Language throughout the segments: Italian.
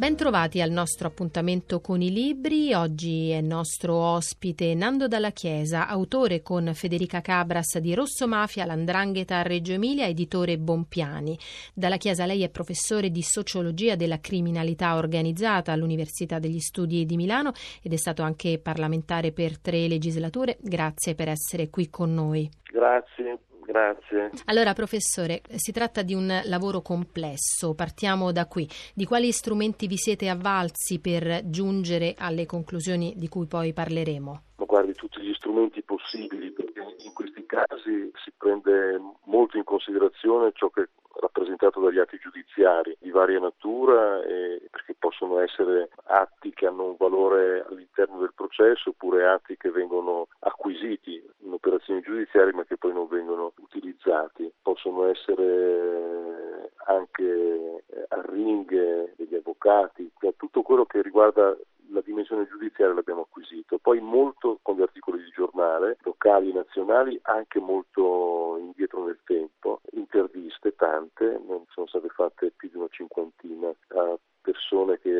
Bentrovati al nostro appuntamento con i libri. Oggi è nostro ospite Nando Dalla Chiesa, autore con Federica Cabras di Rosso Mafia, l'Andrangheta a Reggio Emilia, editore Bompiani. Dalla Chiesa lei è professore di sociologia della criminalità organizzata all'Università degli Studi di Milano ed è stato anche parlamentare per tre legislature. Grazie per essere qui con noi. Grazie. Grazie. Allora, professore, si tratta di un lavoro complesso. Partiamo da qui. Di quali strumenti vi siete avvalsi per giungere alle conclusioni di cui poi parleremo? Ma guardi, tutti gli strumenti possibili, perché in questi casi si prende molto in considerazione ciò che è rappresentato dagli atti giudiziari di varia natura e perché possono essere atti che hanno un valore all'interno del processo oppure atti che vengono acquisiti in operazioni giudiziarie ma che poi non vengono utilizzati. Possono essere anche arringhe degli avvocati, cioè tutto quello che riguarda la dimensione giudiziaria l'abbiamo acquisito, poi molto con gli articoli di giornale, locali, nazionali, anche molto indietro nel tempo, interviste tante, sono state fatte più di una cinquantina a persone che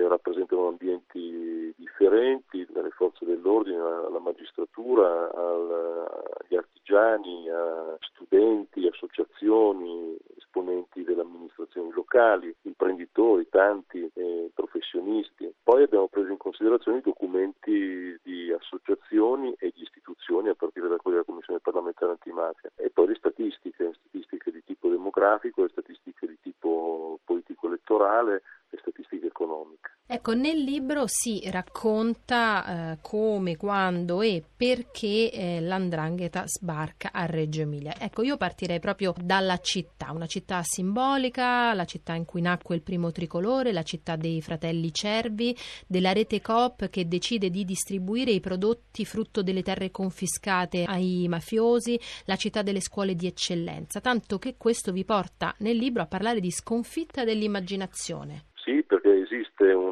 rappresentano ambienti differenti, dalle forze dell'ordine alla magistratura, agli artigiani, a studenti, associazioni, esponenti delle amministrazioni locali, imprenditori, tanti eh, professionisti. Poi abbiamo preso in considerazione i documenti di associazioni e di istituzioni a partire da quelli della Commissione parlamentare antimafia e poi le statistiche, statistiche di tipo demografico, le statistiche di tipo politico elettorale, le statistiche economiche. Ecco, nel libro si racconta eh, come, quando e perché eh, l'andrangheta sbarca a Reggio Emilia. Ecco, io partirei proprio dalla città, una città simbolica, la città in cui nacque il primo tricolore, la città dei fratelli Cervi, della rete Coop che decide di distribuire i prodotti frutto delle terre confiscate ai mafiosi, la città delle scuole di eccellenza, tanto che questo vi porta nel libro a parlare di sconfitta dell'immaginazione.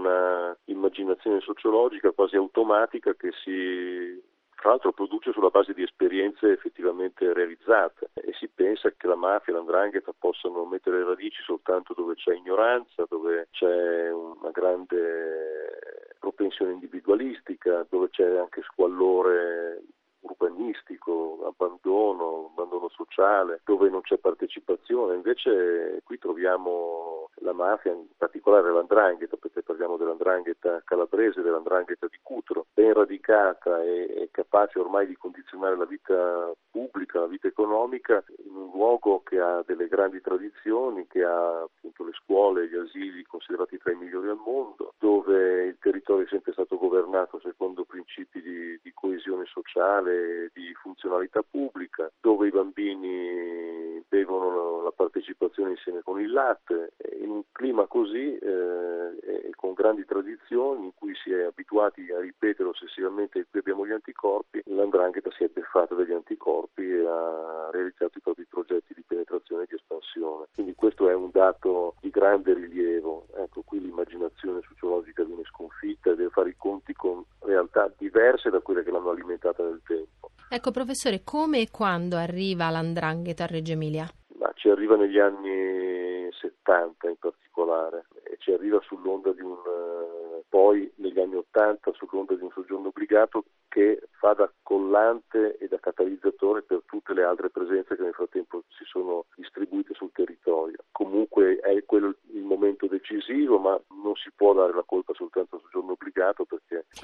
Una immaginazione sociologica quasi automatica che si tra l'altro produce sulla base di esperienze effettivamente realizzate. E si pensa che la mafia e l'andrangheta possano mettere radici soltanto dove c'è ignoranza, dove c'è una grande propensione individualistica, dove c'è anche squallore urbanistico, abbandono, abbandono sociale, dove non c'è partecipazione. Invece qui troviamo la mafia, in particolare l'andrangheta, perché parliamo dell'andrangheta calabrese, dell'andrangheta di Cutro, ben radicata e, capace ormai di condizionare la vita pubblica, la vita economica, in luogo che ha delle grandi tradizioni, che ha appunto le scuole, gli asili considerati tra i migliori al mondo, dove il territorio è sempre stato governato secondo principi di, di coesione sociale, di funzionalità pubblica, dove i bambini bevono la partecipazione insieme con il latte, in un clima così eh, con grandi tradizioni in cui si è abituati a ripetere ossessivamente qui abbiamo gli anticorpi, l'andrangheta si è beffata degli anticorpi e ha realizzato i propri progetti di penetrazione e di espansione. Quindi questo è un dato di grande rilievo. Ecco, qui l'immaginazione sociologica viene sconfitta e deve fare i conti con realtà diverse da quelle che l'hanno alimentata nel tempo. Ecco, professore, come e quando arriva l'andrangheta a Reggio Emilia? Ma ci arriva negli anni 70 in particolare e ci arriva sull'onda di un poi negli anni 80 sull'onda di un soggiorno obbligato che fa da collante e da catalizzatore per tutte le altre presenze che nel frattempo si sono distribuite sul territorio. Comunque è quello il momento decisivo, ma non si può dare la colpa soltanto al soggiorno obbligato.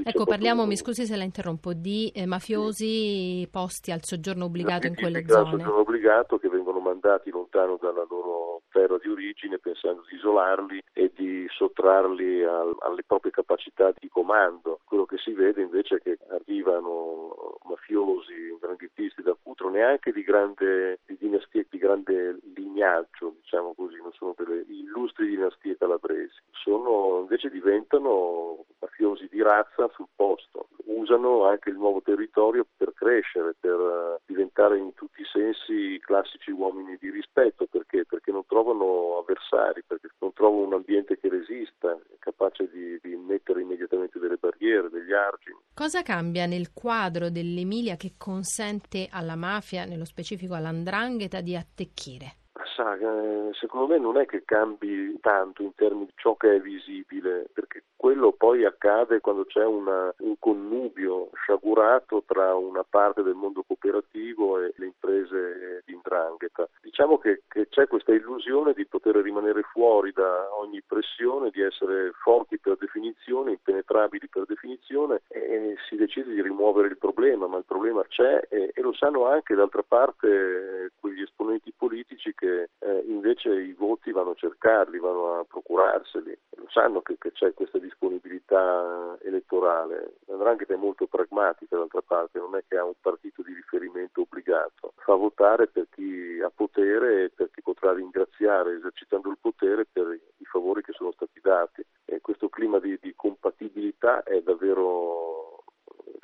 Ecco, parliamo, mi scusi se la interrompo, di eh, mafiosi posti al soggiorno obbligato in quelle zone. Al soggiorno obbligato che vengono mandati lontano dalla loro terra di origine pensando di isolarli e di sottrarli al, alle proprie capacità di comando. Quello che si vede invece è che arrivano mafiosi, granghetisti da Cutro, neanche di grande di dinastie, di grande lignaggio, diciamo così, non sono delle illustri dinastie calabresi, sono invece diventano mafiosi di razza sul posto, usano anche il nuovo territorio per crescere, per diventare in tutti i sensi classici uomini di rispetto, perché? Perché non trovano avversari, perché non trovano un ambiente che resista, capace di, di mettere immediatamente delle barriere, degli argini. Cosa cambia nel quadro dell'Emilia che consente alla mafia, nello specifico all'andrangheta, di attecchire? Sa, eh, secondo me non è che cambi tanto in termini di ciò che è visibile, perché quello poi accade quando c'è una, un connubio sciagurato tra una parte del mondo cooperativo e le imprese di indrangheta. Diciamo che, che c'è questa illusione di poter rimanere fuori da ogni pressione, di essere forti per definizione, impenetrabili per definizione e si decide di rimuovere il problema, ma il problema c'è e, e lo sanno anche d'altra parte esponenti politici che eh, invece i voti vanno a cercarli, vanno a procurarseli, lo sanno che, che c'è questa disponibilità elettorale. L'andrangheta è molto pragmatica d'altra parte, non è che ha un partito di riferimento obbligato, fa votare per chi ha potere e per chi potrà ringraziare esercitando il potere per i favori che sono stati dati. E questo clima di, di compatibilità è davvero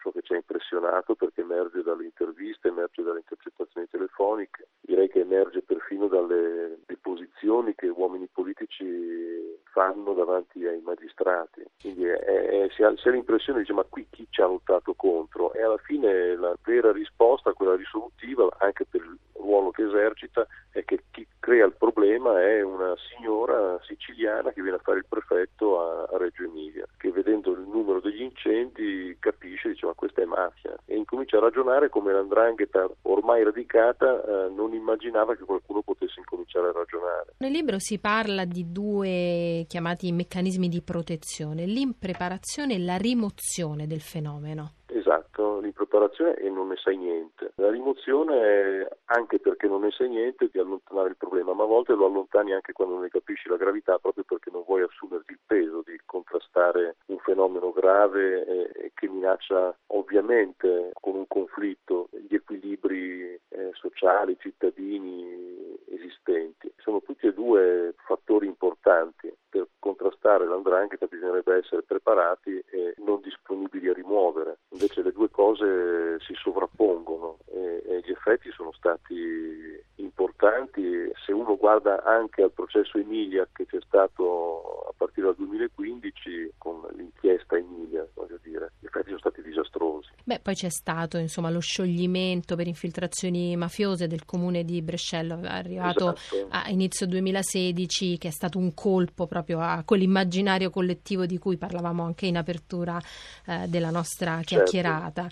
ciò che ci ha impressionato perché emerge dalle interviste, emerge dalle intercettazioni telefoniche, direi che emerge perfino dalle deposizioni che uomini politici fanno davanti ai magistrati. Quindi è, è, si, ha, si, ha, l'impressione di dire ma qui chi ci ha lottato contro? E alla fine la vera risposta, quella risolutiva, anche per il ruolo che esercita, è che chi crea il problema è una signora siciliana che viene a fare il prefetto a, a Reggio Emilia, che vedendo il numero degli incendi capisce, dice ma questa è mafia e incomincia a ragionare come l'andrangheta ormai radicata eh, non immaginava che qualcuno potesse incominciare a ragionare. Nel libro si parla di due chiamati meccanismi di protezione, l'impreparazione e la rimozione del fenomeno. Esatto, l'impreparazione e non ne sai niente. La rimozione è anche perché non ne sai niente di allontanare il problema, ma a volte lo allontani anche quando non ne capisci la gravità proprio perché non vuoi assumerti il peso di contrastare un fenomeno grave e, che minaccia ovviamente con un conflitto gli equilibri eh, sociali, cittadini esistenti. Sono tutti e due fattori importanti. Per contrastare l'andrangheta bisognerebbe essere preparati e non disponibili a rimuovere invece le due cose si sovrappongono e, e gli effetti sono stati importanti. Se uno guarda anche al processo Emilia che c'è stato a partire dal 2015 con l'inchiesta Emilia, voglio dire, gli effetti sono stati disastrosi. Beh, poi c'è stato insomma, lo scioglimento per infiltrazioni mafiose del comune di Brescello, arrivato esatto. a inizio 2016, che è stato un colpo proprio a quell'immaginario collettivo di cui parlavamo anche in apertura eh, della nostra chiacchierata. Certo chiacchierata.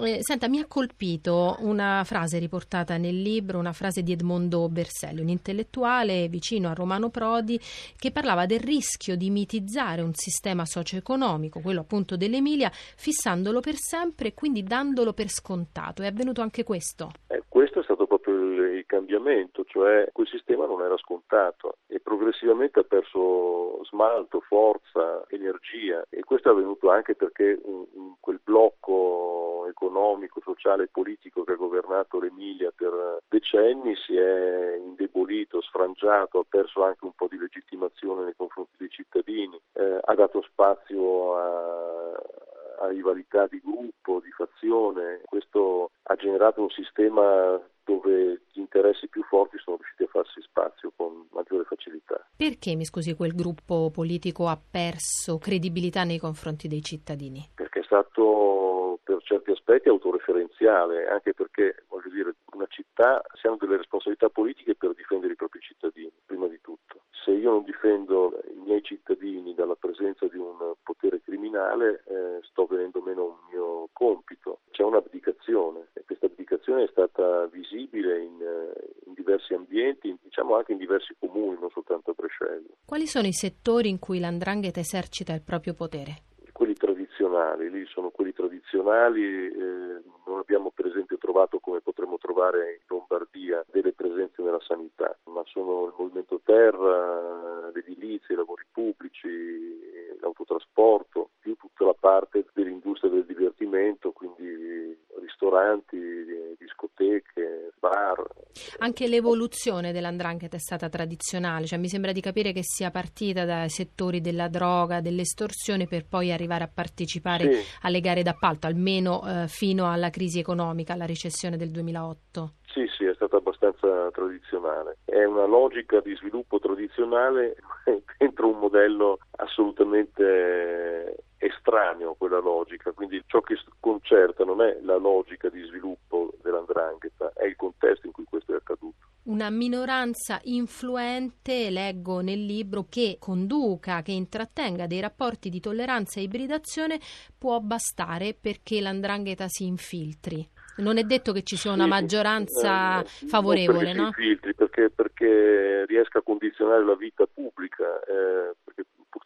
Eh, senta, mi ha colpito una frase riportata nel libro, una frase di Edmondo Berselli, un intellettuale vicino a Romano Prodi, che parlava del rischio di mitizzare un sistema socio-economico, quello appunto dell'Emilia, fissandolo per sempre e quindi dandolo per scontato. È avvenuto anche questo? Eh, questo è stato proprio il, il cambiamento, cioè quel sistema non era scontato e progressivamente ha perso smalto, forza, energia e questo è avvenuto anche perché un, un, quel blocco economico, sociale e politico che ha governato l'Emilia per decenni si è indebolito, sfrangiato, ha perso anche un po' di legittimazione nei confronti dei cittadini, eh, ha dato spazio a, a rivalità di gruppo, di fazione. Questo ha generato un sistema dove gli interessi più forti sono riusciti a farsi spazio con maggiore facilità. Perché, mi scusi, quel gruppo politico ha perso credibilità nei confronti dei cittadini? Perché è stato per certi aspetti autoreferenziale, anche perché, voglio dire, una città si hanno delle responsabilità politiche per difendere i propri cittadini, prima di tutto. Se io non difendo i miei cittadini dalla presenza di un potere criminale, eh, sto venendo meno un mio compito. C'è un'abdicazione e questa abdicazione è stata visibile in, eh, in diversi ambienti, diciamo anche in diversi comuni, non soltanto a Brescello. Quali sono i settori in cui l'andrangheta esercita il proprio potere? Quelli tradizionali, lì sono quelli tradizionali, eh, non abbiamo per esempio trovato come potremmo trovare in Lombardia delle presenze nella sanità, ma sono il movimento terra, l'edilizia, i lavori pubblici, l'autotrasporto, più tutta la parte dell'industria del divertimento, quindi ristoranti, discoteche, bar. Anche l'evoluzione dell'andrangheta è stata tradizionale, cioè mi sembra di capire che sia partita dai settori della droga, dell'estorsione per poi arrivare a partecipare sì. alle gare d'appalto, almeno eh, fino alla crisi economica, alla recessione del 2008. Sì, sì, è stata abbastanza tradizionale. È una logica di sviluppo tradizionale dentro un modello assolutamente estraneo a quella logica, quindi ciò che sconcerta non è la logica di sviluppo dell'andrangheta, è il contesto in cui questo è accaduto una minoranza influente, leggo nel libro, che conduca, che intrattenga dei rapporti di tolleranza e ibridazione può bastare perché l'andrangheta si infiltri. Non è detto che ci sia una maggioranza sì, favorevole, no? Si infiltri perché, perché riesca a condizionare la vita pubblica, eh,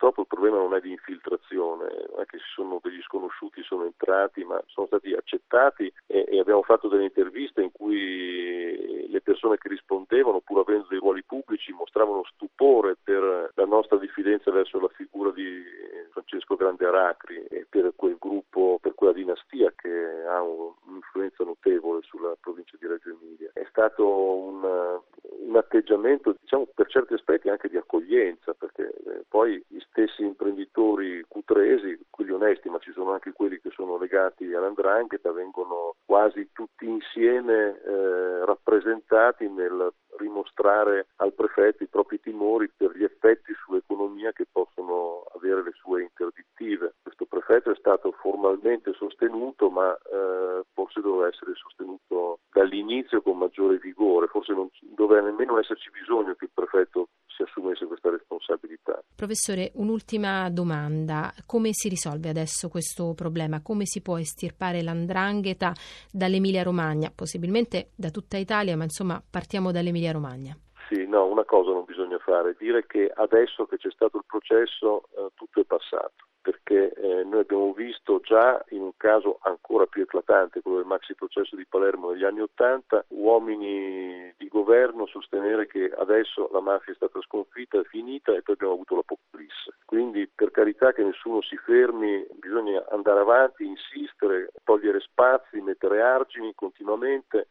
purtroppo il problema non è di infiltrazione, non è che sono degli sconosciuti sono entrati, ma sono stati accettati e, e abbiamo fatto delle interviste in cui le persone che rispondevano, pur avendo dei ruoli pubblici, mostravano stupore per la nostra diffidenza verso la figura di Francesco Grande Aracri e per quel gruppo, per quella dinastia che ha un'influenza notevole sulla provincia di Reggio Emilia. È stato un, un atteggiamento, diciamo, per certi aspetti anche di accoglienza, perché eh, poi stessi imprenditori cutresi, quelli onesti, ma ci sono anche quelli che sono legati all'andrangheta, vengono quasi tutti insieme eh, rappresentati nel rimostrare al prefetto i propri timori per gli effetti sull'economia che possono avere le sue interdittive. Questo prefetto è stato formalmente sostenuto, ma eh, forse doveva essere sostenuto dall'inizio con maggiore vigore, forse non doveva nemmeno esserci bisogno che il prefetto si assumesse questa responsabilità. Professore, un'ultima domanda. Come si risolve adesso questo problema? Come si può estirpare l'andrangheta dall'Emilia Romagna? Possibilmente da tutta Italia, ma insomma partiamo dall'Emilia Romagna. Sì, no, una cosa non bisogna fare, dire che adesso che c'è stato il processo eh, tutto è passato perché eh, noi abbiamo visto già in un caso ancora più eclatante, quello del maxi processo di Palermo negli anni Ottanta, uomini di governo sostenere che adesso la mafia è stata sconfitta, è finita e poi abbiamo avuto l'apocalisse. Quindi per carità che nessuno si fermi, bisogna andare avanti, insistere, togliere spazi, mettere argini continuamente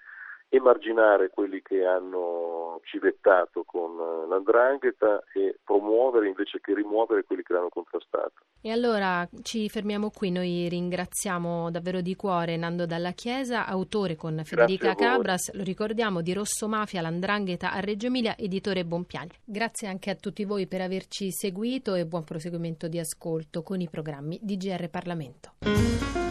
emarginare quelli che hanno civettato con eh, l'andrangheta e promuovere invece che rimuovere quelli che l'hanno contrastata. E allora ci fermiamo qui, noi ringraziamo davvero di cuore Nando Dalla Chiesa, autore con Federica Cabras, lo ricordiamo, di Rosso Mafia, l'andrangheta a Reggio Emilia, editore Bompiani. Grazie anche a tutti voi per averci seguito e buon proseguimento di ascolto con i programmi di GR Parlamento.